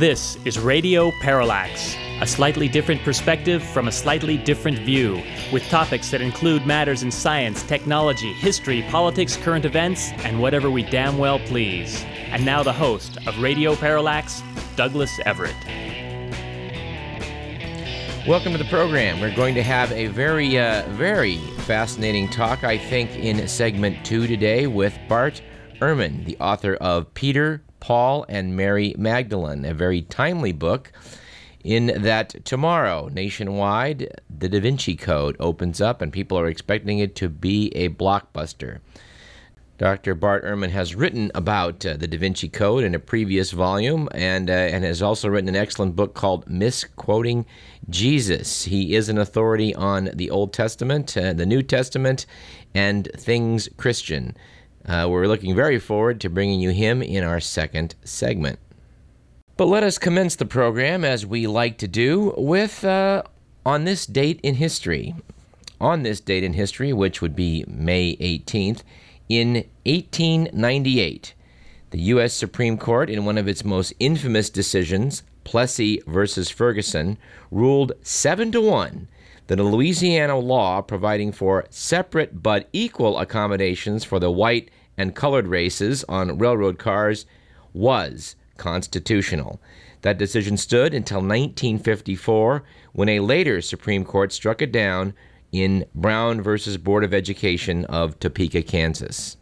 This is Radio Parallax, a slightly different perspective from a slightly different view, with topics that include matters in science, technology, history, politics, current events, and whatever we damn well please. And now the host of Radio Parallax, Douglas Everett. Welcome to the program. We're going to have a very, uh, very fascinating talk, I think, in segment two today with Bart Ehrman, the author of Peter, Paul and Mary Magdalene, a very timely book in that tomorrow, nationwide, the Da Vinci Code opens up and people are expecting it to be a blockbuster. Dr. Bart Ehrman has written about uh, the Da Vinci Code in a previous volume and, uh, and has also written an excellent book called Misquoting Jesus. He is an authority on the Old Testament, uh, the New Testament, and things Christian. Uh, we're looking very forward to bringing you him in our second segment. But let us commence the program, as we like to do, with uh, On This Date in History. On this date in history, which would be May 18th, in 1898, the U.S. Supreme Court, in one of its most infamous decisions, Plessy versus Ferguson, ruled 7 to 1 that a Louisiana law providing for separate but equal accommodations for the white and colored races on railroad cars was constitutional. That decision stood until 1954 when a later Supreme Court struck it down in Brown versus Board of Education of Topeka, Kansas.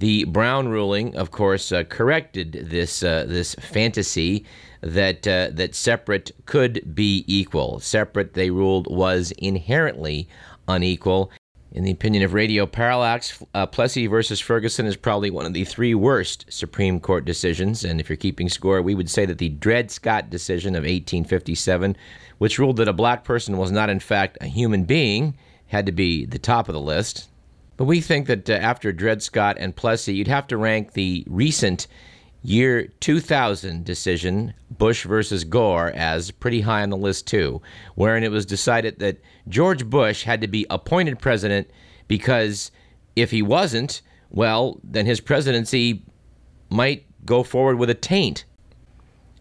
The Brown ruling, of course, uh, corrected this uh, this fantasy that uh, that separate could be equal. Separate, they ruled, was inherently unequal. In the opinion of Radio Parallax, uh, Plessy versus Ferguson is probably one of the three worst Supreme Court decisions. And if you're keeping score, we would say that the Dred Scott decision of 1857, which ruled that a black person was not, in fact, a human being, had to be the top of the list. But we think that uh, after Dred Scott and Plessy, you'd have to rank the recent year 2000 decision, Bush versus Gore, as pretty high on the list, too, wherein it was decided that George Bush had to be appointed president because if he wasn't, well, then his presidency might go forward with a taint.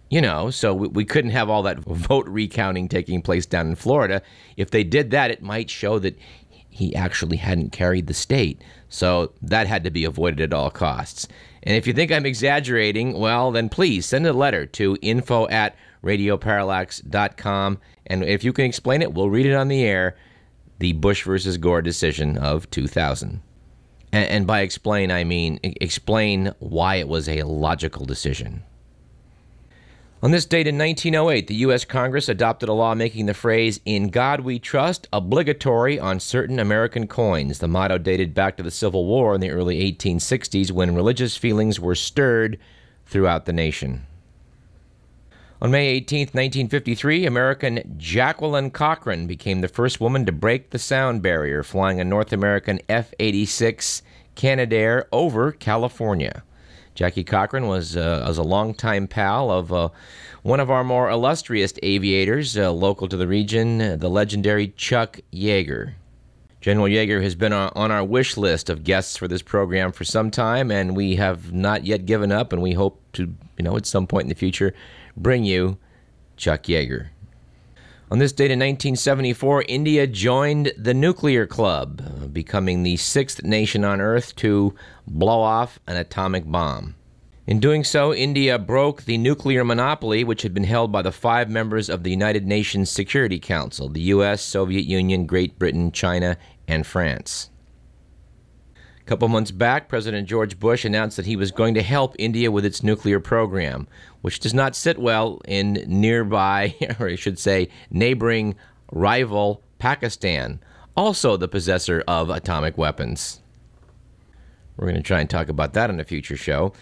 You know, so we, we couldn't have all that vote recounting taking place down in Florida. If they did that, it might show that he actually hadn't carried the state. So that had to be avoided at all costs. And if you think I'm exaggerating, well, then please send a letter to info at radioparallax.com. And if you can explain it, we'll read it on the air. The Bush versus Gore decision of 2000. And, and by explain, I mean explain why it was a logical decision. On this date in 1908, the U.S. Congress adopted a law making the phrase, In God We Trust, obligatory on certain American coins. The motto dated back to the Civil War in the early 1860s when religious feelings were stirred throughout the nation. On May 18, 1953, American Jacqueline Cochran became the first woman to break the sound barrier, flying a North American F 86 Canadair over California. Jackie Cochran was, uh, was a longtime pal of uh, one of our more illustrious aviators uh, local to the region, the legendary Chuck Yeager. General Yeager has been on our wish list of guests for this program for some time, and we have not yet given up, and we hope to, you know, at some point in the future, bring you Chuck Yeager. On this date in 1974, India joined the Nuclear Club, becoming the sixth nation on Earth to blow off an atomic bomb. In doing so, India broke the nuclear monopoly which had been held by the five members of the United Nations Security Council the U.S., Soviet Union, Great Britain, China, and France. A couple months back, President George Bush announced that he was going to help India with its nuclear program, which does not sit well in nearby, or I should say, neighboring rival Pakistan, also the possessor of atomic weapons. We're going to try and talk about that in a future show.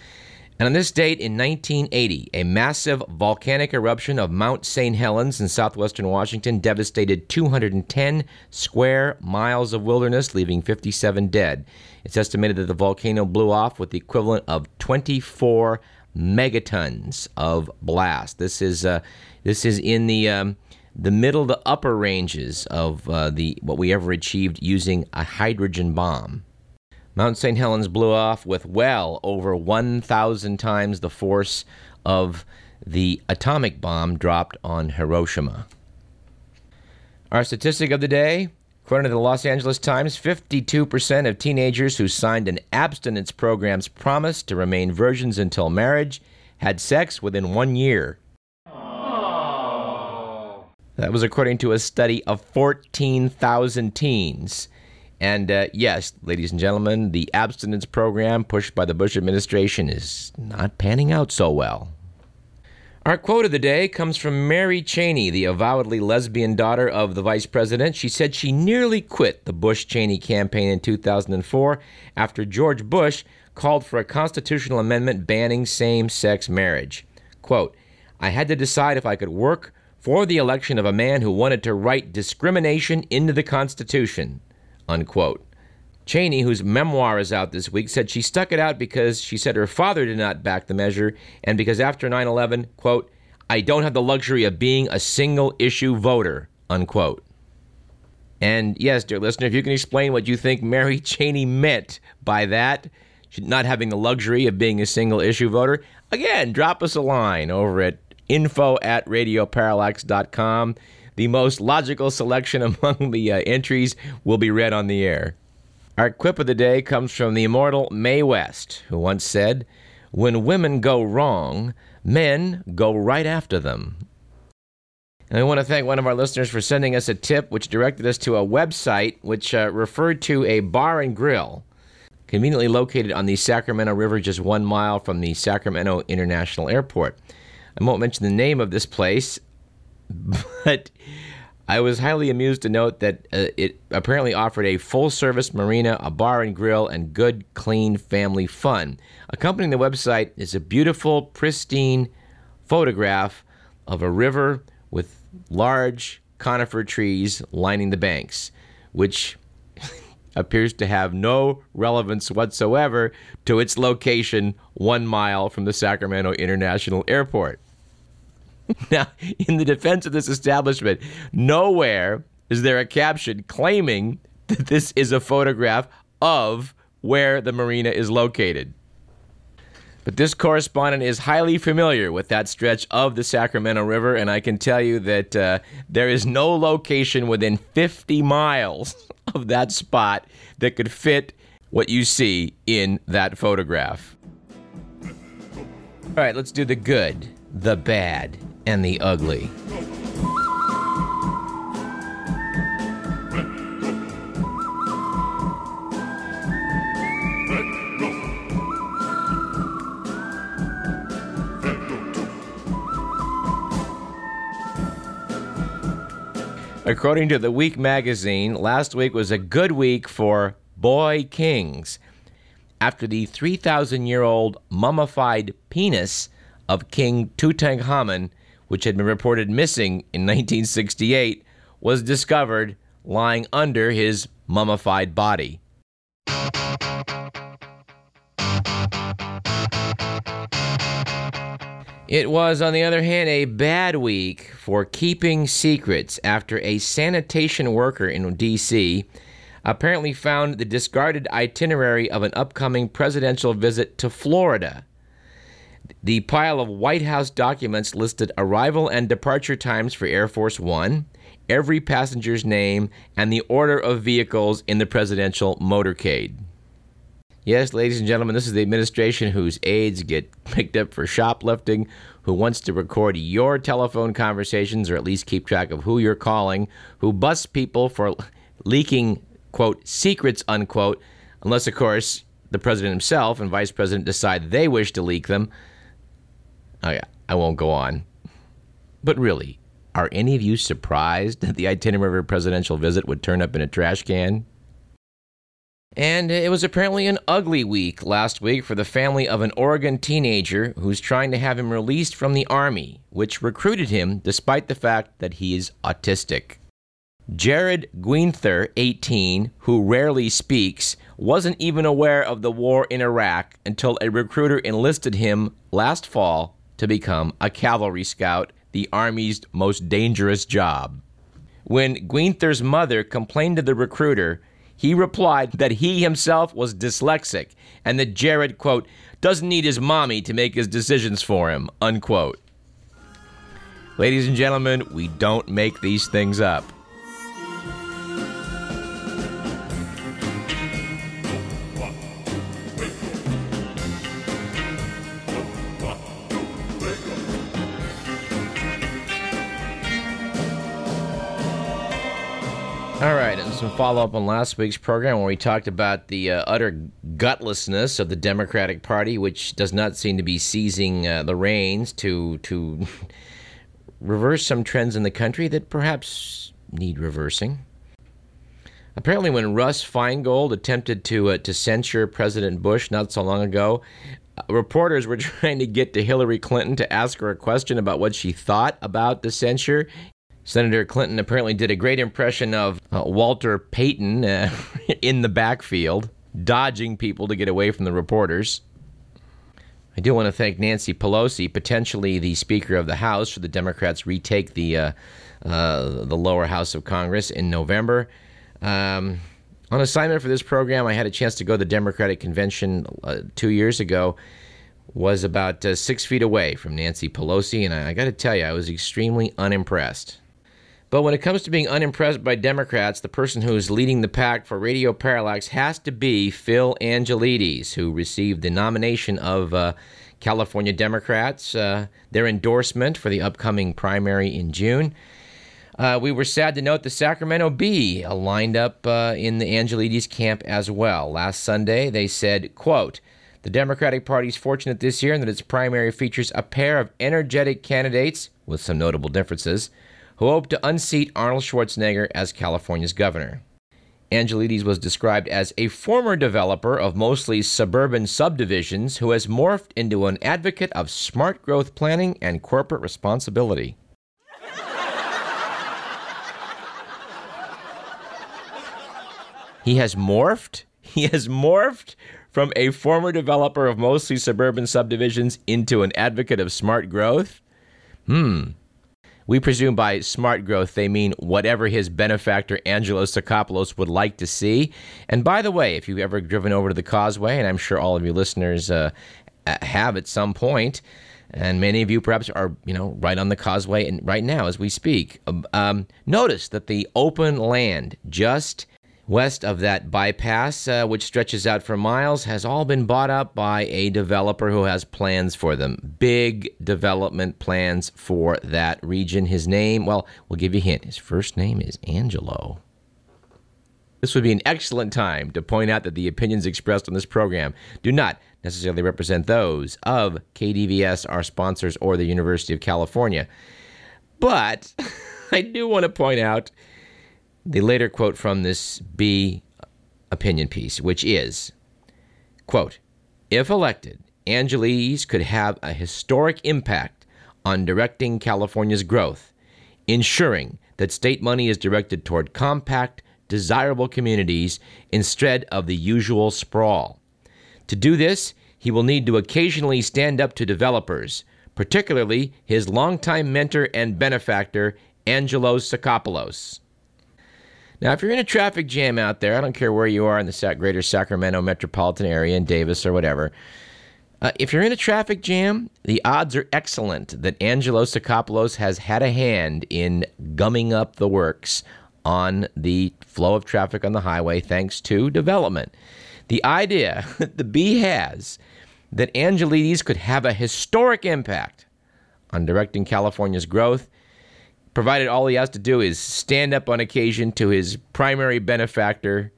And on this date in 1980, a massive volcanic eruption of Mount St. Helens in southwestern Washington devastated 210 square miles of wilderness, leaving 57 dead. It's estimated that the volcano blew off with the equivalent of 24 megatons of blast. This is uh, this is in the um, the middle to upper ranges of uh, the what we ever achieved using a hydrogen bomb. Mount St. Helens blew off with well over 1,000 times the force of the atomic bomb dropped on Hiroshima. Our statistic of the day according to the Los Angeles Times, 52% of teenagers who signed an abstinence program's promise to remain virgins until marriage had sex within one year. That was according to a study of 14,000 teens. And uh, yes, ladies and gentlemen, the abstinence program pushed by the Bush administration is not panning out so well. Our quote of the day comes from Mary Cheney, the avowedly lesbian daughter of the vice president. She said she nearly quit the Bush Cheney campaign in 2004 after George Bush called for a constitutional amendment banning same sex marriage. Quote, I had to decide if I could work for the election of a man who wanted to write discrimination into the Constitution unquote. Cheney, whose memoir is out this week, said she stuck it out because she said her father did not back the measure and because after 9 11, quote, I don't have the luxury of being a single issue voter, unquote. And yes, dear listener, if you can explain what you think Mary Cheney meant by that, not having the luxury of being a single issue voter, again, drop us a line over at info at radioparallax.com. The most logical selection among the uh, entries will be read on the air. Our quip of the day comes from the immortal Mae West, who once said, When women go wrong, men go right after them. And I want to thank one of our listeners for sending us a tip which directed us to a website which uh, referred to a bar and grill conveniently located on the Sacramento River just one mile from the Sacramento International Airport. I won't mention the name of this place but I was highly amused to note that uh, it apparently offered a full service marina, a bar and grill, and good, clean family fun. Accompanying the website is a beautiful, pristine photograph of a river with large conifer trees lining the banks, which appears to have no relevance whatsoever to its location one mile from the Sacramento International Airport. now, in the defense of this establishment, nowhere is there a caption claiming that this is a photograph of where the marina is located. But this correspondent is highly familiar with that stretch of the Sacramento River, and I can tell you that uh, there is no location within 50 miles of that spot that could fit what you see in that photograph. All right, let's do the good, the bad, and the ugly. According to the Week magazine, last week was a good week for boy kings. After the 3,000 year old mummified penis of King Tutankhamun which had been reported missing in 1968, was discovered lying under his mummified body. It was, on the other hand, a bad week for keeping secrets after a sanitation worker in D.C. apparently found the discarded itinerary of an upcoming presidential visit to Florida. The pile of White House documents listed arrival and departure times for Air Force One, every passenger's name, and the order of vehicles in the presidential motorcade. Yes, ladies and gentlemen, this is the administration whose aides get picked up for shoplifting, who wants to record your telephone conversations or at least keep track of who you're calling, who busts people for leaking, quote, secrets, unquote, unless, of course, the president himself and vice president decide they wish to leak them. Oh, yeah, I won't go on. But really, are any of you surprised that the itinerary of a presidential visit would turn up in a trash can? And it was apparently an ugly week last week for the family of an Oregon teenager who's trying to have him released from the Army, which recruited him despite the fact that he is autistic. Jared Guinther, 18, who rarely speaks, wasn't even aware of the war in Iraq until a recruiter enlisted him last fall to become a cavalry scout, the Army's most dangerous job. When Guinther's mother complained to the recruiter, he replied that he himself was dyslexic and that Jared, quote, doesn't need his mommy to make his decisions for him, unquote. Ladies and gentlemen, we don't make these things up. All right, and some follow up on last week's program where we talked about the uh, utter gutlessness of the Democratic Party, which does not seem to be seizing uh, the reins to to reverse some trends in the country that perhaps need reversing. Apparently, when Russ Feingold attempted to uh, to censure President Bush not so long ago, uh, reporters were trying to get to Hillary Clinton to ask her a question about what she thought about the censure. Senator Clinton apparently did a great impression of uh, Walter Payton uh, in the backfield, dodging people to get away from the reporters. I do want to thank Nancy Pelosi, potentially the Speaker of the House, should the Democrats retake the uh, uh the lower house of Congress in November. Um, on assignment for this program, I had a chance to go to the Democratic convention uh, two years ago. Was about uh, six feet away from Nancy Pelosi, and I, I got to tell you, I was extremely unimpressed. But when it comes to being unimpressed by Democrats, the person who is leading the pack for Radio Parallax has to be Phil Angelides, who received the nomination of uh, California Democrats, uh, their endorsement for the upcoming primary in June. Uh, we were sad to note the Sacramento Bee lined up uh, in the Angelides camp as well. Last Sunday, they said, quote, the Democratic Party is fortunate this year in that its primary features a pair of energetic candidates with some notable differences – who hoped to unseat Arnold Schwarzenegger as California's governor. Angelides was described as a former developer of mostly suburban subdivisions who has morphed into an advocate of smart growth planning and corporate responsibility. he has morphed? He has morphed from a former developer of mostly suburban subdivisions into an advocate of smart growth? Hmm, we presume by smart growth they mean whatever his benefactor Angelo Tsakopoulos would like to see. And by the way, if you've ever driven over to the Causeway, and I'm sure all of you listeners uh, have at some point, and many of you perhaps are, you know, right on the causeway and right now as we speak. Um, um notice that the open land just west of that bypass, uh, which stretches out for miles, has all been bought up by a developer who has plans for them. Big development plans for that region. His name, well, we'll give you a hint. His first name is Angelo. This would be an excellent time to point out that the opinions expressed on this program do not necessarily represent those of KDVS, our sponsors, or the University of California. But I do want to point out the later quote from this Bee opinion piece, which is, quote, if elected, Angelides could have a historic impact on directing California's growth, ensuring that state money is directed toward compact, desirable communities instead of the usual sprawl. To do this, he will need to occasionally stand up to developers, particularly his longtime mentor and benefactor, Angelo Tsakopoulos. Now, if you're in a traffic jam out there, I don't care where you are in the greater Sacramento metropolitan area, in Davis or whatever, uh, if you're in a traffic jam, the odds are excellent that Angelo Tsakopoulos has had a hand in gumming up the works on the flow of traffic on the highway thanks to development. The idea that the Bee has that Angelides could have a historic impact on directing California's growth provided all he has to do is stand up on occasion to his primary benefactor,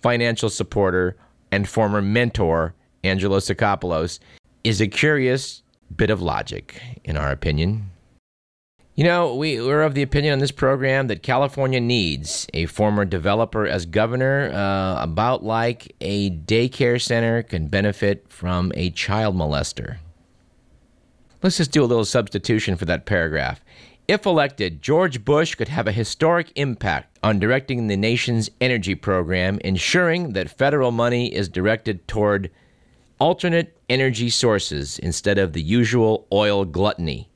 financial supporter, and former mentor, Angelo Tsakopoulos, is a curious bit of logic, in our opinion. You know, we, we're of the opinion on this program that California needs a former developer as governor, uh, about like a daycare center can benefit from a child molester. Let's just do a little substitution for that paragraph. If elected, George Bush could have a historic impact on directing the nation's energy program, ensuring that federal money is directed toward alternate energy sources instead of the usual oil gluttony.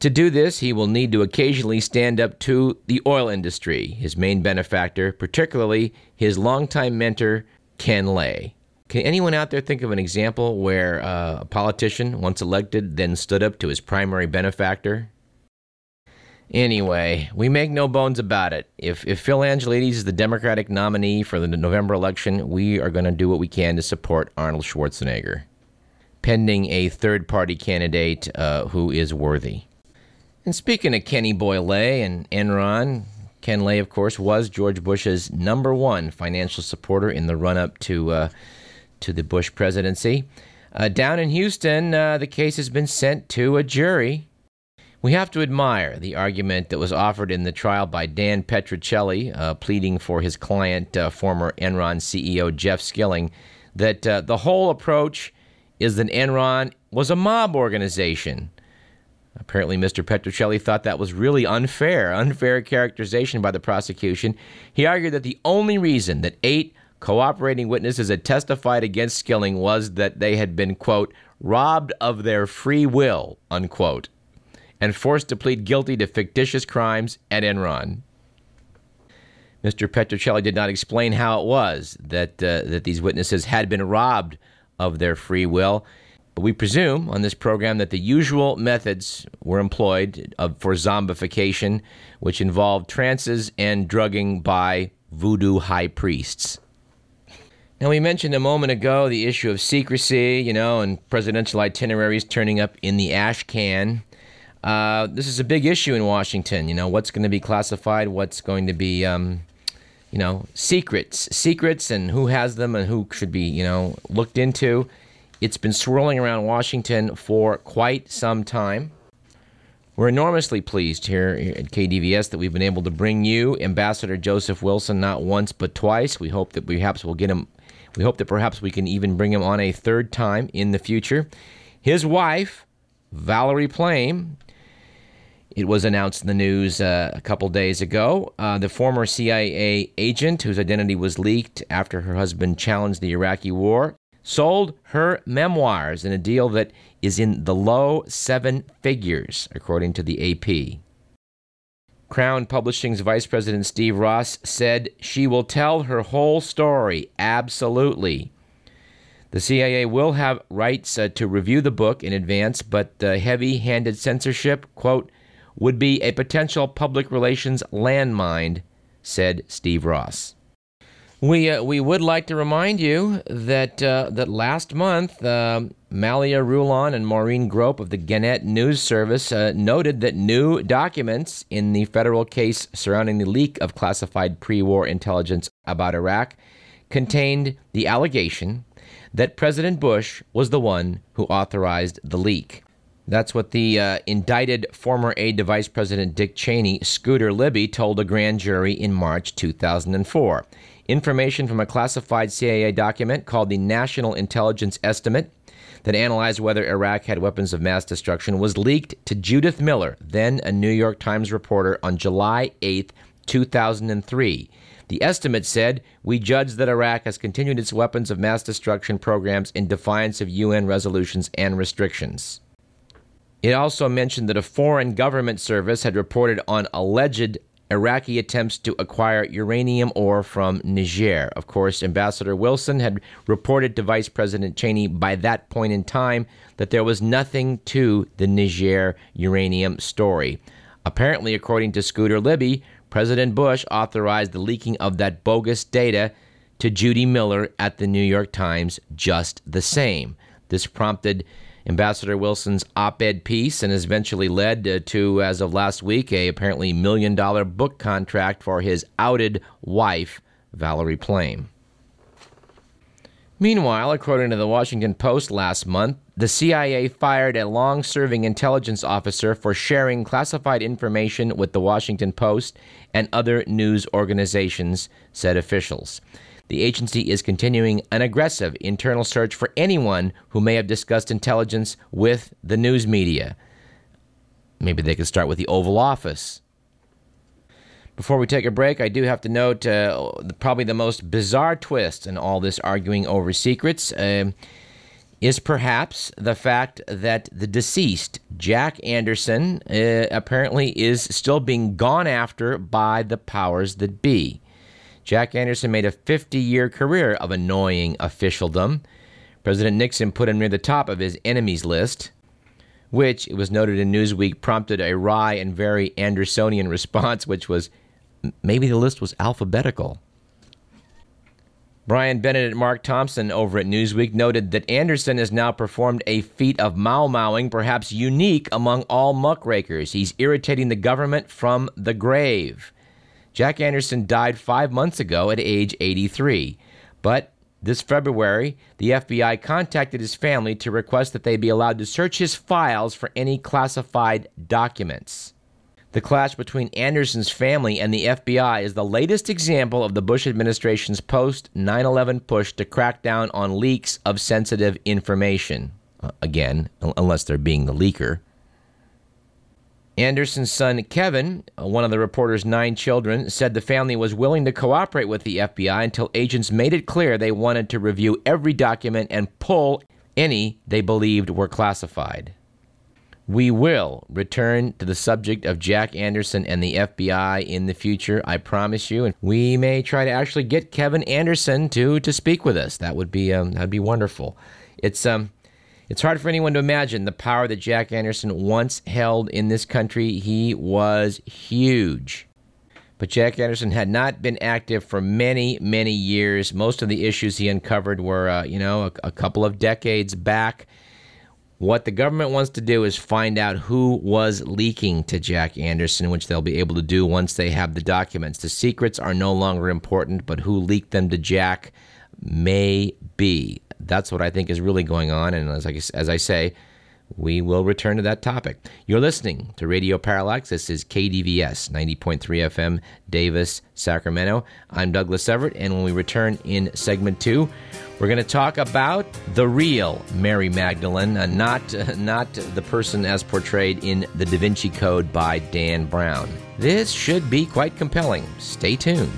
To do this, he will need to occasionally stand up to the oil industry, his main benefactor, particularly his longtime mentor, Ken Lay. Can anyone out there think of an example where uh, a politician, once elected, then stood up to his primary benefactor? Anyway, we make no bones about it. If, if Phil Angelides is the Democratic nominee for the November election, we are going to do what we can to support Arnold Schwarzenegger, pending a third party candidate uh, who is worthy. And speaking of Kenny Boy Lay and Enron, Ken Lay, of course, was George Bush's number one financial supporter in the run up to, uh, to the Bush presidency. Uh, down in Houston, uh, the case has been sent to a jury. We have to admire the argument that was offered in the trial by Dan Petrocelli, uh, pleading for his client, uh, former Enron CEO Jeff Skilling, that uh, the whole approach is that Enron was a mob organization Apparently, Mr. Petrocelli thought that was really unfair, unfair characterization by the prosecution. He argued that the only reason that eight cooperating witnesses had testified against Skilling was that they had been, quote, robbed of their free will, unquote, and forced to plead guilty to fictitious crimes at Enron. Mr. Petrocelli did not explain how it was that, uh, that these witnesses had been robbed of their free will. But we presume on this program that the usual methods were employed for zombification, which involved trances and drugging by voodoo high priests. Now, we mentioned a moment ago the issue of secrecy, you know, and presidential itineraries turning up in the ash can. Uh, this is a big issue in Washington. You know, what's going to be classified, what's going to be, um, you know, secrets, secrets, and who has them and who should be, you know, looked into. It's been swirling around Washington for quite some time. We're enormously pleased here at KDVS that we've been able to bring you Ambassador Joseph Wilson not once but twice. We hope that perhaps we'll get him. We hope that perhaps we can even bring him on a third time in the future. His wife, Valerie Plame, it was announced in the news uh, a couple days ago. Uh, the former CIA agent, whose identity was leaked after her husband challenged the Iraqi war, sold her memoirs in a deal that is in the low seven figures, according to the AP. Crown Publishing's Vice President Steve Ross said she will tell her whole story, absolutely. The CIA will have rights uh, to review the book in advance, but uh, heavy handed censorship, quote, would be a potential public relations landmine, said Steve Ross. We, uh, we would like to remind you that, uh, that last month, uh, Malia Rulon and Maureen Groppe of the Gannett News Service uh, noted that new documents in the federal case surrounding the leak of classified pre war intelligence about Iraq contained the allegation that President Bush was the one who authorized the leak. That's what the uh, indicted former aide to Vice President Dick Cheney, Scooter Libby, told a grand jury in March 2004. Information from a classified CIA document called the National Intelligence Estimate that analyzed whether Iraq had weapons of mass destruction was leaked to Judith Miller, then a New York Times reporter, on July 8, 2003. The estimate said, We judge that Iraq has continued its weapons of mass destruction programs in defiance of UN resolutions and restrictions. It also mentioned that a foreign government service had reported on alleged Iraqi attempts to acquire uranium ore from Niger. Of course, Ambassador Wilson had reported to Vice President Cheney by that point in time that there was nothing to the Niger uranium story. Apparently, according to Scooter Libby, President Bush authorized the leaking of that bogus data to Judy Miller at the New York Times just the same. This prompted Ambassador Wilson's op ed piece and has eventually led uh, to, as of last week, a apparently million dollar book contract for his outed wife, Valerie Plame. Meanwhile, according to the Washington Post last month, the CIA fired a long serving intelligence officer for sharing classified information with the Washington Post and other news organizations, said officials. The agency is continuing an aggressive internal search for anyone who may have discussed intelligence with the news media. Maybe they could start with the Oval Office. Before we take a break, I do have to note uh, probably the most bizarre twist in all this arguing over secrets uh, is perhaps the fact that the deceased, Jack Anderson, uh, apparently is still being gone after by the powers that be. Jack Anderson made a 50 year career of annoying officialdom. President Nixon put him near the top of his enemies list which it was noted in Newsweek prompted a wry and very Andersonian response, which was maybe the list was alphabetical. Brian Bennett and Mark Thompson over at Newsweek noted that Anderson has now performed a feat of mau mauing, perhaps unique among all muckrakers. He's irritating the government from the grave. Jack Anderson died five months ago at age 83, but this February, the FBI contacted his family to request that they be allowed to search his files for any classified documents. The clash between Anderson's family and the FBI is the latest example of the Bush administration's post 9 11 push to crack down on leaks of sensitive information. Uh, again, unless they're being the leaker. Anderson's son, Kevin, uh, one of the reporter's nine children, said the family was willing to cooperate with the FBI until agents made it clear they wanted to review every document and pull any they believed were classified. We will return to the subject of Jack Anderson and the FBI in the future, I promise you. And we may try to actually get Kevin Anderson to to speak with us. That would be um, that'd be wonderful. It's um it's hard for anyone to imagine the power that Jack Anderson once held in this country. He was huge. But Jack Anderson had not been active for many, many years. Most of the issues he uncovered were, uh, you know, a, a couple of decades back. What the government wants to do is find out who was leaking to Jack Anderson, which they'll be able to do once they have the documents. The secrets are no longer important, but who leaked them to Jack may be. That's what I think is really going on. And as I, as I say, we will return to that topic. You're listening to Radio Parallax. This is KDVS 90.3 FM, Davis, Sacramento. I'm Douglas Everett, and when we return in segment two, we're going to talk about the real Mary Magdalene, uh, not uh, not the person as portrayed in The Da Vinci Code by Dan Brown. This should be quite compelling. Stay tuned.